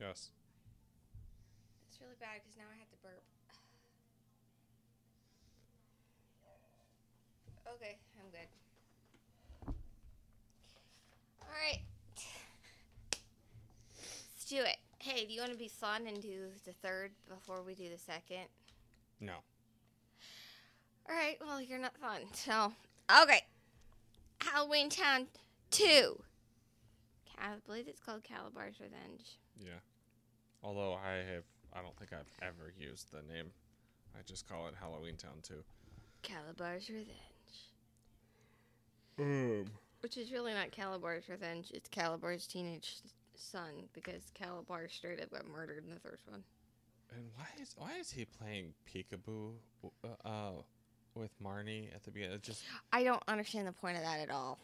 Yes. It's really bad because now I have to burp. Okay, I'm good. All right. Let's do it. Hey, do you want to be fun and do the third before we do the second? No. All right, well, you're not fun. So, okay. Halloween Town 2. I believe it's called Kalabar's Revenge. Yeah. Although I have, I don't think I've ever used the name. I just call it Halloween Town 2. Kalabar's Revenge. Um. Which is really not Kalabar's Revenge. It's Kalabar's teenage son because Kalabar straight up got murdered in the first one. And why is why is he playing peekaboo uh, uh with Marnie at the beginning? It just I don't understand the point of that at all.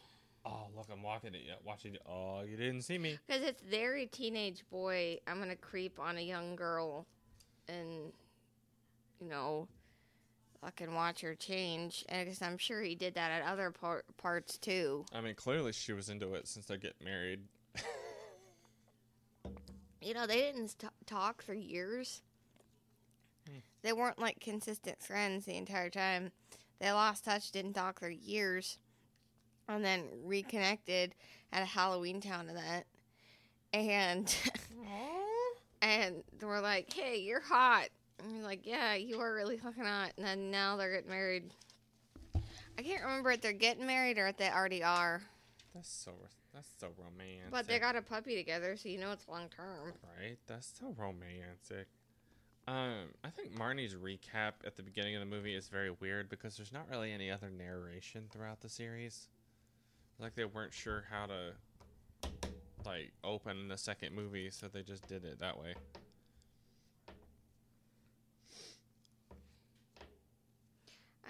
Oh look, I'm walking it, watching it. Oh, you didn't see me. Because it's very teenage boy. I'm gonna creep on a young girl, and you know, fucking watch her change. And 'cause I'm sure he did that at other par- parts too. I mean, clearly she was into it since they get married. You know, they didn't talk for years. Hmm. They weren't like consistent friends the entire time. They lost touch, didn't talk for years, and then reconnected at a Halloween Town event. And and they were like, "Hey, you're hot." And you're like, "Yeah, you are really fucking hot." And then now they're getting married. I can't remember if they're getting married or if they already are. That's so that's so romantic. But they got a puppy together, so you know it's long term. right. That's so romantic. Um, I think Marnie's recap at the beginning of the movie is very weird because there's not really any other narration throughout the series. Like they weren't sure how to like open the second movie, so they just did it that way.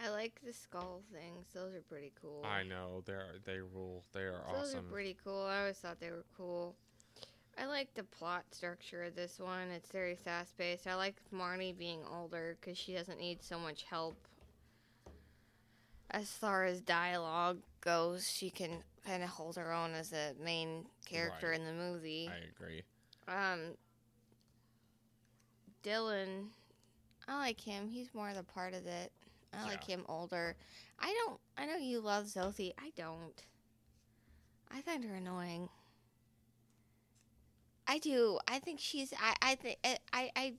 I like the skull things; those are pretty cool. I know they are they rule. They are Those awesome. Those are pretty cool. I always thought they were cool. I like the plot structure of this one. It's very fast paced. I like Marnie being older because she doesn't need so much help. As far as dialogue goes, she can kind of hold her own as a main character Right. in the movie. I agree. Um, Dylan, I like him. He's more the part of it. I like Yeah. him older. I don't. I know you love Zoe. I don't. I find her annoying. I do. I think she's. I. I think. I. I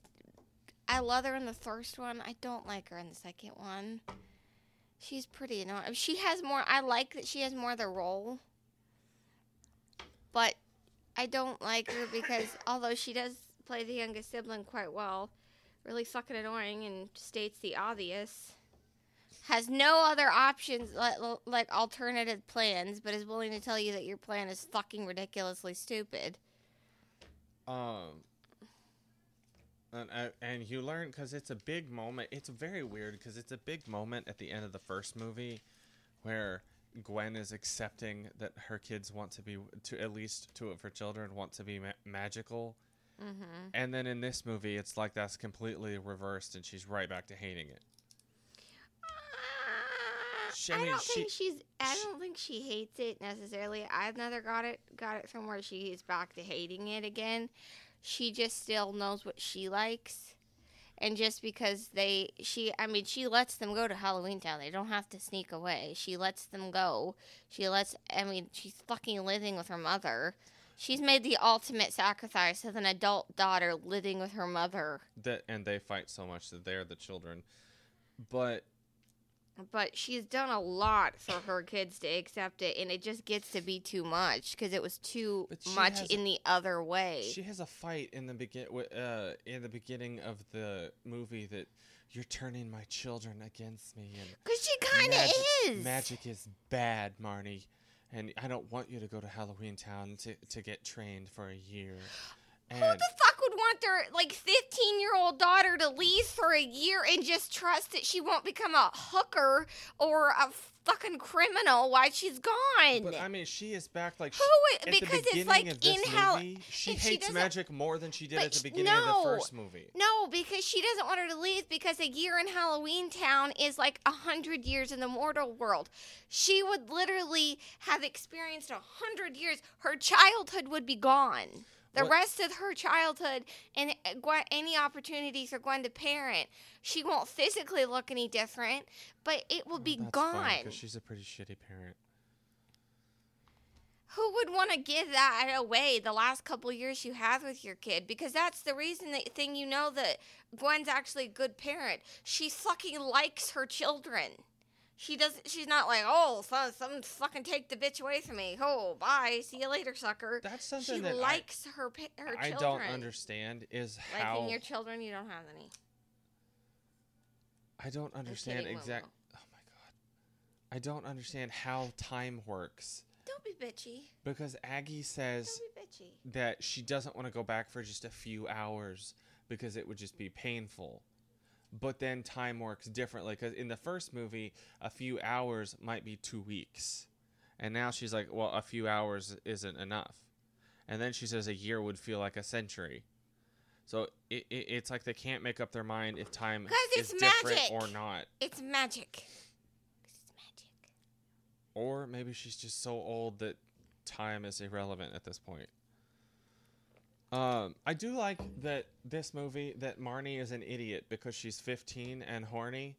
I love her in the first one. I don't like her in the second one. She's pretty annoying. She has more. I like that she has more of the role. But I don't like her because although she does play the youngest sibling quite well, really fucking annoying and states the obvious. Has no other options like, like alternative plans, but is willing to tell you that your plan is fucking ridiculously stupid. Um, and uh, and you learn because it's a big moment. It's very weird because it's a big moment at the end of the first movie, where Gwen is accepting that her kids want to be to at least two of her children want to be ma- magical, Mm-hmm. and then in this movie it's like that's completely reversed, and she's right back to hating it. She- I I, don't she- think she's. I she- don't think she hates it necessarily. I've never got it got it from where she is back to hating it again. She just still knows what she likes, and just because they, she, I mean, she lets them go to Halloween Town. They don't have to sneak away. She lets them go. She lets. I mean, she's fucking living with her mother. She's made the ultimate sacrifice of an adult daughter living with her mother. That and they fight so much that they're the children, but but she's done a lot for her kids to accept it and it just gets to be too much because it was too much in the other way She has a fight in the begin uh in the beginning of the movie that you're turning my children against me and because she kind of is magic is bad, Marnie, and I don't want you to go to Halloween Town to to get trained for a year. who the fuck want their like 15 year old daughter to leave for a year and just trust that she won't become a hooker or a fucking criminal while she's gone but I mean, she is back like who at the because beginning it's like in how movie, she and she hates magic more than she did at the beginning of the first movie. No, because she doesn't want her to leave because a year in Halloween Town is like a hundred years in the mortal world. She would literally have experienced a hundred years. Her childhood would be gone. The What- rest of her childhood and uh, any opportunities for Gwen to parent, she won't physically look any different, but it will be That's gone. because she's a pretty shitty parent. Who would want to give that away the last couple years you have with your kid? Because that's the reason that thing you know that Gwen's actually a good parent. She fucking likes her children. She doesn't. She's not like, oh, some, some fucking take the bitch away from me. Oh, bye. See you later, sucker. That's She something that likes her her I, I children. don't understand is how Liking your children, you don't have any. I don't understand exactly. Oh my god, I don't understand how time works Don't be bitchy. because Aggie says Don't be bitchy. that she doesn't want to go back for just a few hours because it would just be painful. But then time works differently because in the first movie, a few hours might be two weeks. And now she's like, well, a few hours isn't enough. And then she says a year would feel like a century. So it, it, it's like they can't make up their mind if time is different or not. It's magic. It's magic. Or maybe she's just so old that time is irrelevant at this point. Um, I do like that this movie that Marnie is an idiot because she's 15 and horny,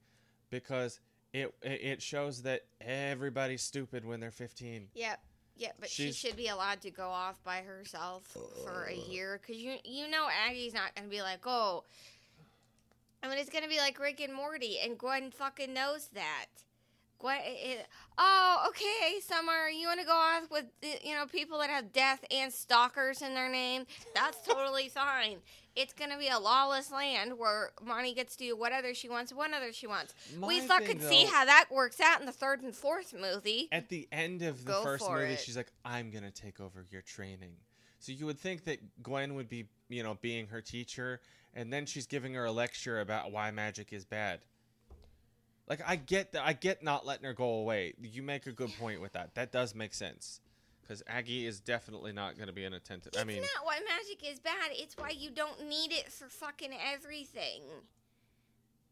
because it it it shows that everybody's stupid when they're 15. Yep. Yeah, but She's- she should be allowed to go off by herself for a year because you you know Aggie's not gonna be like oh, I mean it's gonna be like Rick and Morty and Gwen fucking knows that. Gwen, it, oh okay, Summer, you want to go off with you know people that have death and stalkers in their name? That's totally fine. It's gonna be a lawless land where Marnie gets to do whatever she wants, whenever she wants. we My fucking thing, see how that works out in the third and fourth movie. At the end of the Go first movie, it. she's like, "I'm gonna take over your training." So you would think that Gwen would be, you know, being her teacher, and then she's giving her a lecture about why magic is bad. Like I get that, I get not letting her go away. You make a good point with that. That does make sense, because Aggie is definitely not gonna be an attentive. I it's mean, not why magic is bad. It's why you don't need it for fucking everything.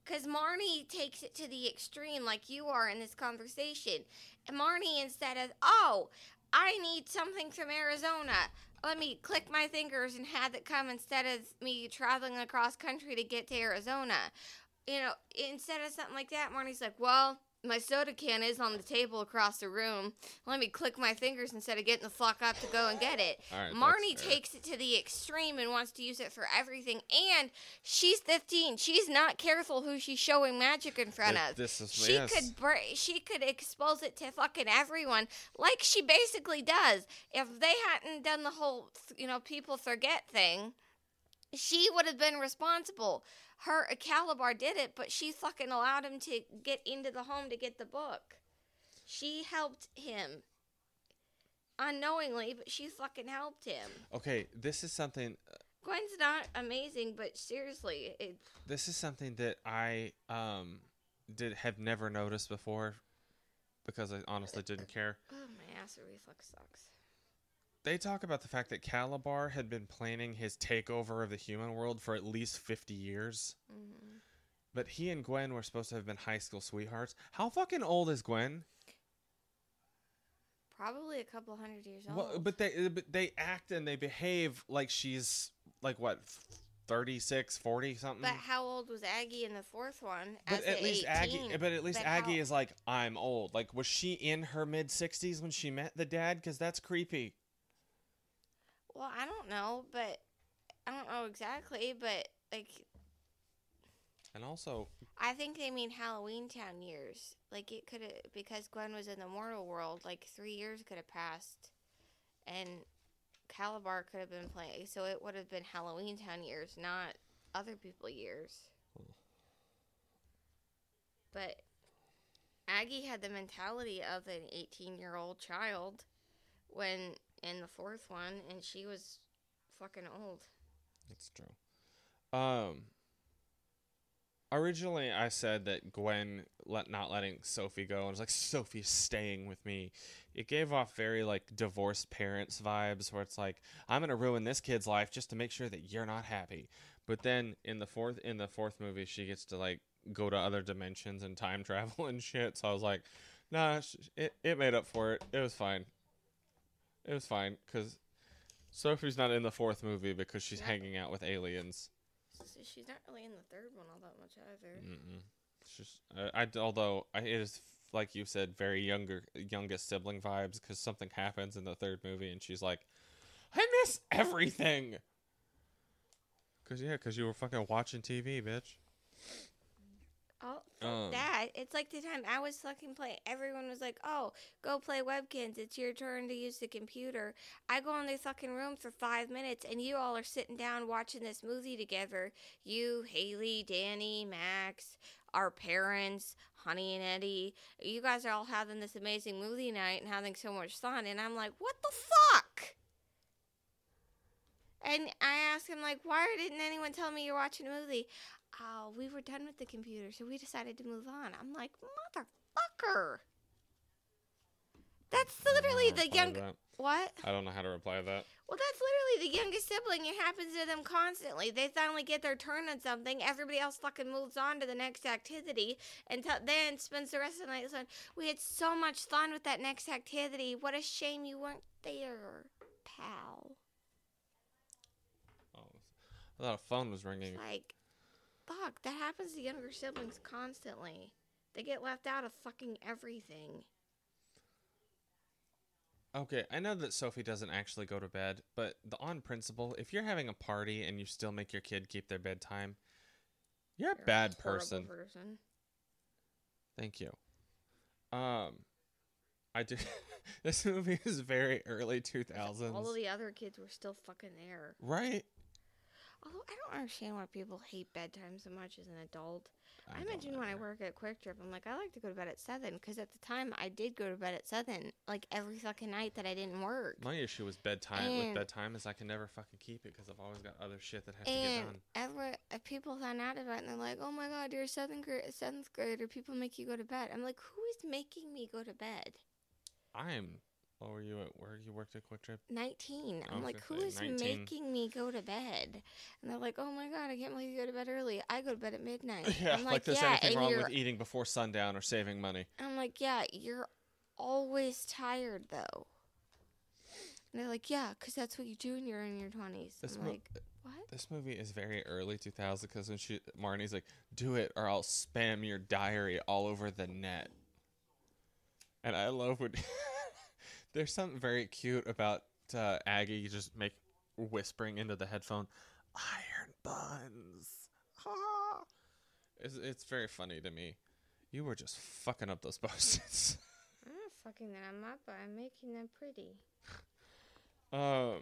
Because Marnie takes it to the extreme, like you are in this conversation. And Marnie, instead of, oh, I need something from Arizona, let me click my fingers and have it come instead of me traveling across country to get to Arizona. You know, instead of something like that, Marnie's like, well, my soda can is on the table across the room. Let me click my fingers instead of getting the fuck up to go and get it. Right, Marnie takes it to the extreme and wants to use it for everything. And she's 15. She's not careful who she's showing magic in front of. this is She yes. could br- she could expose it to fucking everyone, like she basically does. If they hadn't done the whole, you know, people forget thing, she would have been responsible. Her a Kalabar did it, but she fucking allowed him to get into the home to get the book. She helped him unknowingly, but she fucking helped him. Okay, this is something. Gwen's not amazing, but seriously, it, This is something that I um did have never noticed before, because I honestly didn't care. oh my acid reflux sucks. They talk about the fact that Kalabar had been planning his takeover of the human world for at least 50 years. hmm But he and Gwen were supposed to have been high school sweethearts. How fucking old is Gwen? Probably a couple hundred years old. Well, but they but they act and they behave like she's like what 36, 40 something. But how old was Aggie in the fourth one? But at least 18? Aggie, but at least But Aggie how- is like, I'm old. Like, was she in her mid sixties when she met the dad? Because that's creepy. Well, I don't know, but I don't know exactly, but like And also, I think they mean Halloween Town years. Like it could have because Gwen was in the mortal world. Like three years could have passed, and Kalabar could have been playing. So it would have been Halloween Town years, not other people years. But Aggie had the mentality of an 18 year old child when in the fourth one, and she was fucking old. that's true. Um, originally I said that Gwen let not letting Sophie go, and was like Sophie's staying with me. It gave off very like divorced parents vibes, where it's like I'm gonna ruin this kid's life just to make sure that you're not happy. But then in the fourth in the fourth movie, she gets to like go to other dimensions and time travel and shit. So I was like, nah, it it made up for it. It was fine. It was fine because Sophie's not in the fourth movie because she's hanging out with aliens. So she's not really in the third one all that much either. Mm-mm. She's, uh, I, although I, it is like you said, very younger, youngest sibling vibes because something happens in the third movie, and she's like, "I miss everything." Cause yeah, cause you were fucking watching TV, bitch. Oh, Um. that. It's like the time I was fucking playing. Everyone was like, oh, go play Webkinz. It's your turn to use the computer. I go in the fucking room for five minutes, and you all are sitting down watching this movie together. You, Haley, Danny, Max, our parents, Honey and Eddie. You guys are all having this amazing movie night and having so much fun. And I'm like, what the fuck? And I asked him, like, why didn't anyone tell me you're watching a movie? Oh, we were done with the computer, so we decided to move on. I'm like, motherfucker. That's literally the young. What? I don't know how to reply to that. Well, that's literally the youngest sibling. It happens to them constantly. They finally get their turn on something. Everybody else fucking moves on to the next activity and t- then spends the rest of the night saying, We had so much fun with that next activity. What a shame you weren't there, pal. Oh, I thought a phone was ringing. It's like, fuck, that happens to younger siblings constantly. They get left out of fucking everything. Okay, I know that Sophie doesn't actually go to bed, but the on principle, if you're having a party and you still make your kid keep their bedtime, you're a You're bad horrible person. person. Thank you. Um, I do. this movie is very early two thousands, All of the other kids were still fucking there. right? Although I don't understand why people hate bedtime so much as an adult. I, don't mentioned when I work at QuikTrip, I'm like, I like to go to bed at seven because at the time I did go to bed at seven, like every fucking night that I didn't work. My issue with bedtime with bedtime is I can never fucking keep it because I've always got other shit that has to get done. ever if uh, people found out about it and they're like, "Oh my god, you're a seventh grade, seventh grader. People make you go to bed." I'm like, "Who is making me go to bed?" I'm. Oh, were you at work? You worked at QuikTrip? 19. I I'm like, who is 19. making me go to bed? And they're like, oh my god, I can't believe you go to bed early. I go to bed at midnight. Yeah, I'm like, like, there's yeah, anything wrong with eating before sundown or saving money. I'm like, yeah, you're always tired though. And they're like, yeah, because that's what you do when you're in your 20s. This I'm mo- like, what? This movie is very early 2000 because when she Marnie's like, "Do it or I'll spam your diary all over the net." And I love when there's something very cute about uh, Aggie just make whispering into the headphone, "Iron buns." Ah. It's it's very funny to me. You were just fucking up those post-its. I'm not fucking them up, but I'm making them pretty. Um,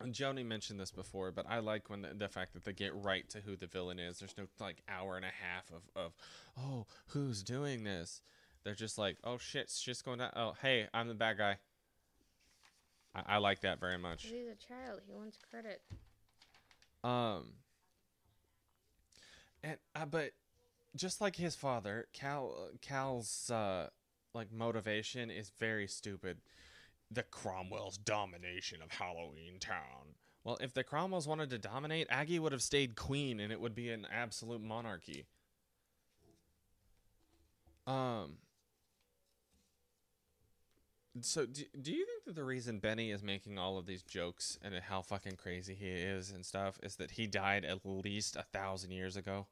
and Joni mentioned this before, but I like when the, the fact that they get right to who the villain is. There's no like hour and a half of of oh who's doing this. They're just like oh shit, shit's going down. Oh hey, I'm the bad guy. I, I like that very much. He's a child. He wants credit. Um, and uh, but just like his father, Kal Kal's uh like motivation is very stupid. The Cromwell's domination of Halloween Town. Well, if the Cromwells wanted to dominate, Aggie would have stayed queen, and it would be an absolute monarchy. Um. So, do, do you think that the reason Benny is making all of these jokes and how fucking crazy he is and stuff is that he died at least a thousand years ago?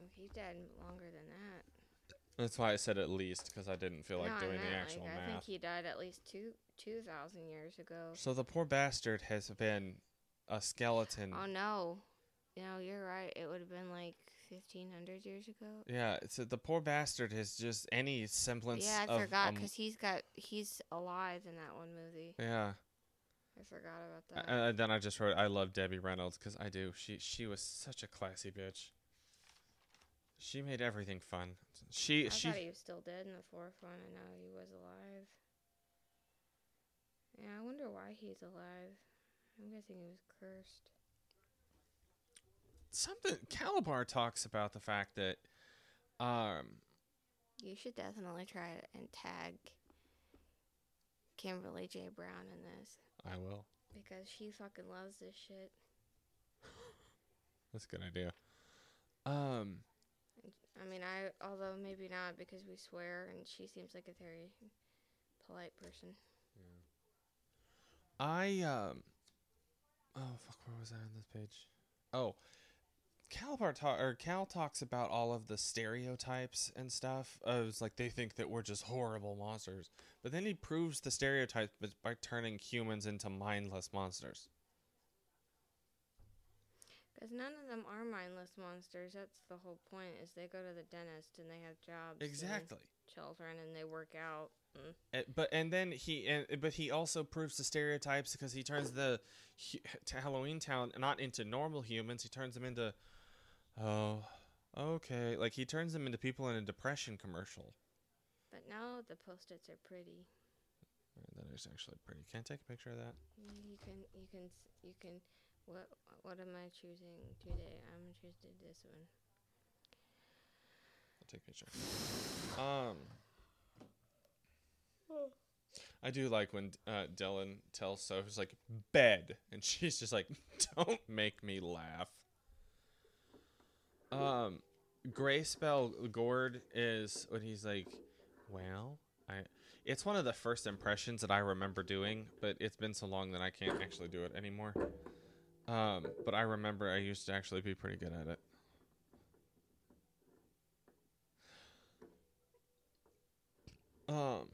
Mm, he died longer than that. That's why I said at least because I didn't feel like No, doing the actual like, I think he died at least two two thousand years ago. So the poor bastard has been a skeleton. Oh no, no, you're right. It would have been like fifteen hundred years ago. Yeah, so the poor bastard has just any semblance Yeah, I of forgot um, because he's got he's alive in that one movie. yeah. I forgot about that. And then I just wrote I love Debbie Reynolds because I do. She she was such a classy bitch. She made everything fun. She I she thought he was still dead in the fourth one. I know he was alive. Yeah, I wonder why he's alive. I'm guessing he was cursed. Something Kalabar talks about the fact that um You should definitely try and tag Kimberly J. Brown in this I will. because she fucking loves this shit. That's a good idea. Um I mean, I although maybe not because we swear and she seems like a very polite person. I um. Oh fuck! Where was I on this page? Oh, Kalabar ta- or Kal talks about all of the stereotypes and stuff. Uh, it's like they think that we're just horrible monsters, but then he proves the stereotypes by turning humans into mindless monsters. Because none of them are mindless monsters. That's the whole point. Is they go to the dentist and they have jobs. and Exactly. children and they work out. Mm. Uh, but and then he and but he also proves the stereotypes because he turns the to Halloween Town not into normal humans. He turns them into oh okay like he turns them into people in a depression commercial. But now the post-its are pretty. That is actually pretty. Can I take a picture of that? You can, you can, you can. What, what am I choosing today? I'm choosing this one. I'll take a picture. Um, I do like when uh, Dylan tells Sophie's like bed, and she's just like, "Don't make me laugh." Um, Gray Spell Gort is when he's like, "Well, I." It's one of the first impressions that I remember doing, but it's been so long that I can't actually do it anymore. Um, but I remember I used to actually be pretty good at it. Um.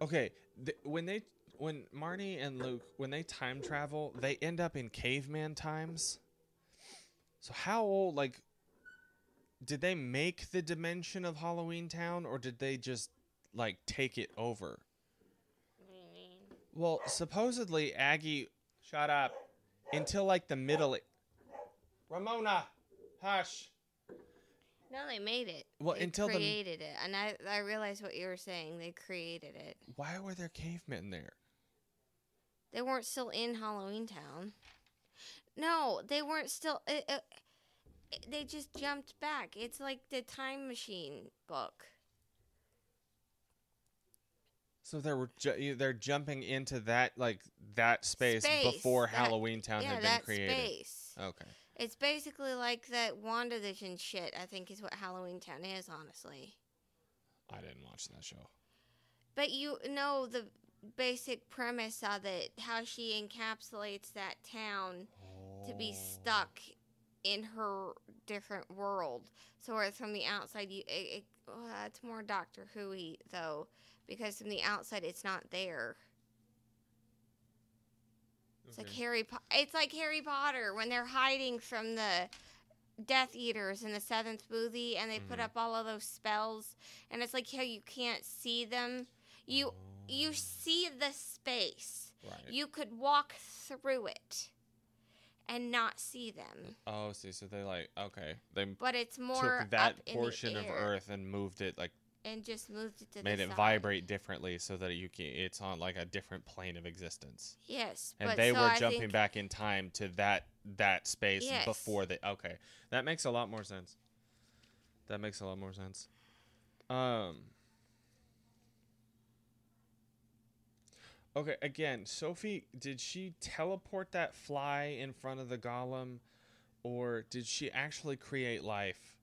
Okay, th- when they when Marnie and Luke when they time travel, they end up in caveman times. So how old like did they make the dimension of Halloween Town or did they just like take it over? What do you mean? Well, supposedly Aggie shut up until like the middle Ramona, hush. No, they made it. Well, they until the- created it, and I, I realized what you were saying. They created it. Why were there cavemen there? They weren't still in Halloween Town. No, they weren't still. Uh, uh, they just jumped back. It's like the time machine book. So they were ju- they're jumping into that like that space, Space, before that- Halloween Town yeah, had been that created. space. Okay. It's basically like that WandaVision shit. I think is what Halloween Town is, honestly. I didn't watch that show. But you know the basic premise of it, how she encapsulates that town to be stuck in her different world. So whereas from the outside, you it, it, well, it's more Doctor Who though, because from the outside it's not there. It's like Harry. Po- it's like Harry Potter when they're hiding from the Death Eaters in the seventh movie, and they put Mhm. up all of those spells, and it's like how you can't see them. You you see the space. right. You could walk through it and not see them. oh, see, so they like okay, they But it's more took that portion the of Earth and moved it like and just moved it to made the it side. vibrate differently so that you can it's on like a different plane of existence. Yes, And they so were I jumping think- back in time to that that space Yes. before they okay. That makes a lot more sense. That makes a lot more sense. Um Okay, again, Sophie, did she teleport that fly in front of the golem or did she actually create life?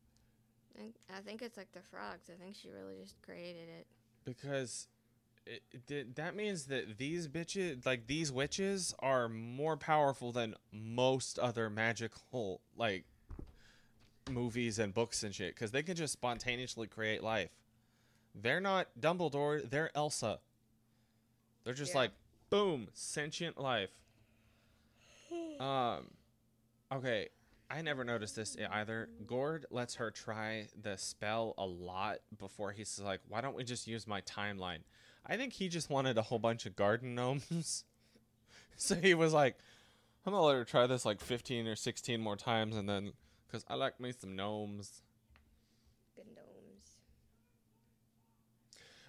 I think- it's like the frogs. I think she really just created it. because it, it did, that means that these bitches like these witches are more powerful than most other magical like movies and books and shit because they can just spontaneously create life they're not dumbledore they're elsa they're just Yeah. like boom sentient life um okay I never noticed this either. Gort lets her try the spell a lot before he's like, why don't we just use my timeline? I think he just wanted a whole bunch of garden gnomes. so he was like, I'm going to let her try this like 15 or 16 more times and then, because I like me some. Gnomes.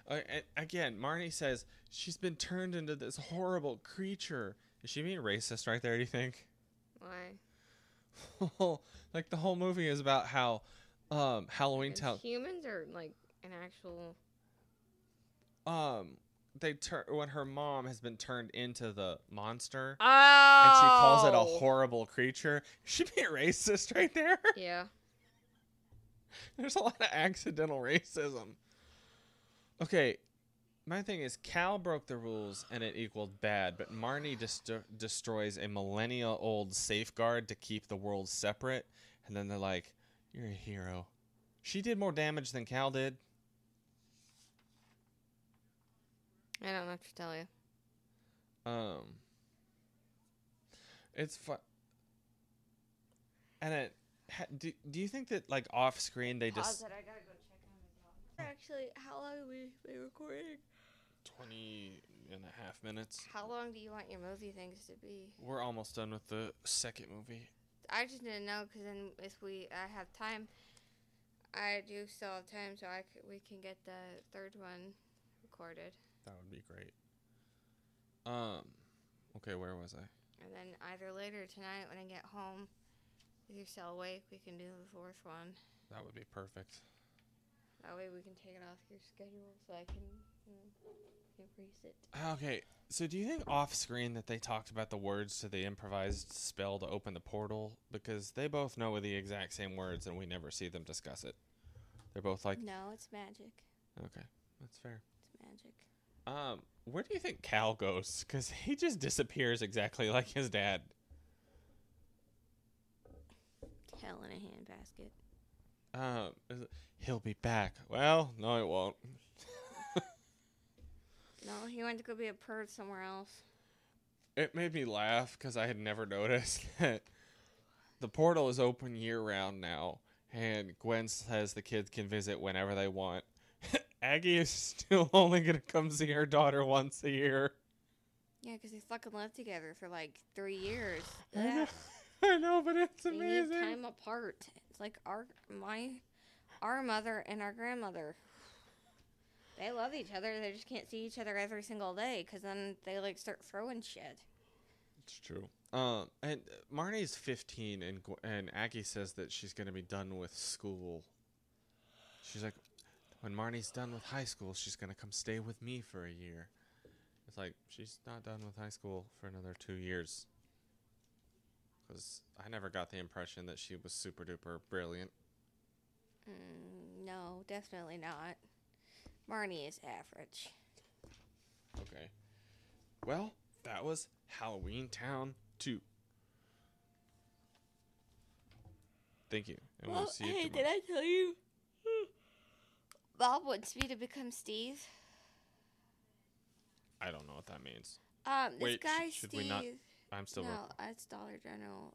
Uh, again, Marnie says she's been turned into this horrible creature. Is she being racist right there, do you think? Why? like the whole movie is about how um, Halloween Town humans are like an actual. um they turn when her mom has been turned into the monster Oh. and she calls it a horrible creature. She be racist right there. Yeah. There's a lot of accidental racism. Okay, My thing is, Kal broke the rules and it equaled bad, but Marnie dest- destroys a millennia old safeguard to keep the world separate, and then they're like, You're a hero. She did more damage than Kal did. I don't know what to tell you. Um, it's fun. And it, ha, do, do you think that, like, off screen they just. it. I gotta go check on the dog. Actually, how long have we been recording? 20 and a half minutes. How long do you want your movie things to be? We're almost done with the second movie. I just didn't know because then if we I have time, I do still have time, so I c- we can get the third one recorded, That would be great. Um, okay, where was I? and then either later tonight when I get home, if you're still awake, we can do the fourth one. That would be perfect. That way we can take it off your schedule, so I can you know, increase it. Okay, so do you think off screen that they talked about the words to the improvised spell to open the portal? Because they both know the exact same words and we never see them discuss it. They're both like, no, it's magic. okay, that's fair. It's magic. Um, where do you think Kal goes? Because he just disappears exactly like his dad. Hell in a handbasket. Um, is it- he'll be back. Well, no, he won't. No, he went to go be a bird somewhere else. It made me laugh because I had never noticed that the portal is open year round now, and Gwen says the kids can visit whenever they want. Aggie is still only gonna come see her daughter once a year. Yeah, because they fucking lived together for like three years. I know, I know, but it's They need amazing. time apart. It's like our my our mother and our grandmother. They love each other. They just can't see each other every single day because then they like start throwing shit. It's true. Um, and Marnie's 15, and and Aggie says that she's gonna be done with school. She's like, when Marnie's done with high school, she's gonna come stay with me for a year. It's like she's not done with high school for another two years. Because I never got the impression that she was super duper brilliant. Mm, no, definitely not. Marnie is average. Okay. Well, that was Halloween Town 2. Thank you. And we'll see you hey, tomorrow. did I tell you? Bob wants me to become Steve. I don't know what that means. Um, this Wait, sh- guy should Steve. we not- I'm still. no, rec- it's Dollar General.